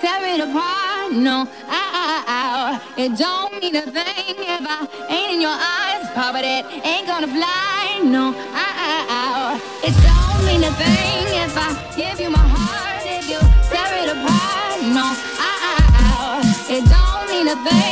tear it apart. No, I, I, I, it don't mean a thing if I ain't in your eyes, Papa. That ain't gonna fly. No, I, it don't mean a thing if I give you my heart. If you tear it apart, no, it don't mean a thing.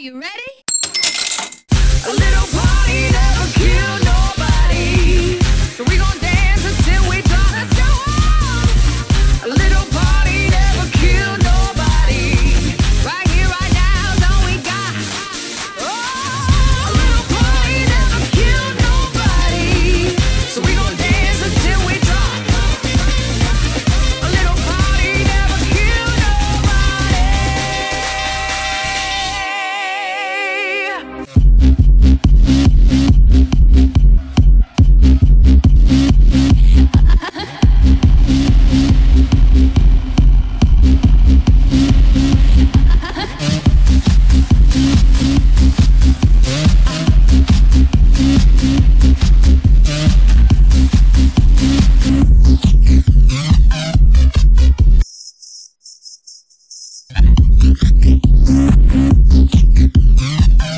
Are you ready? Thank you.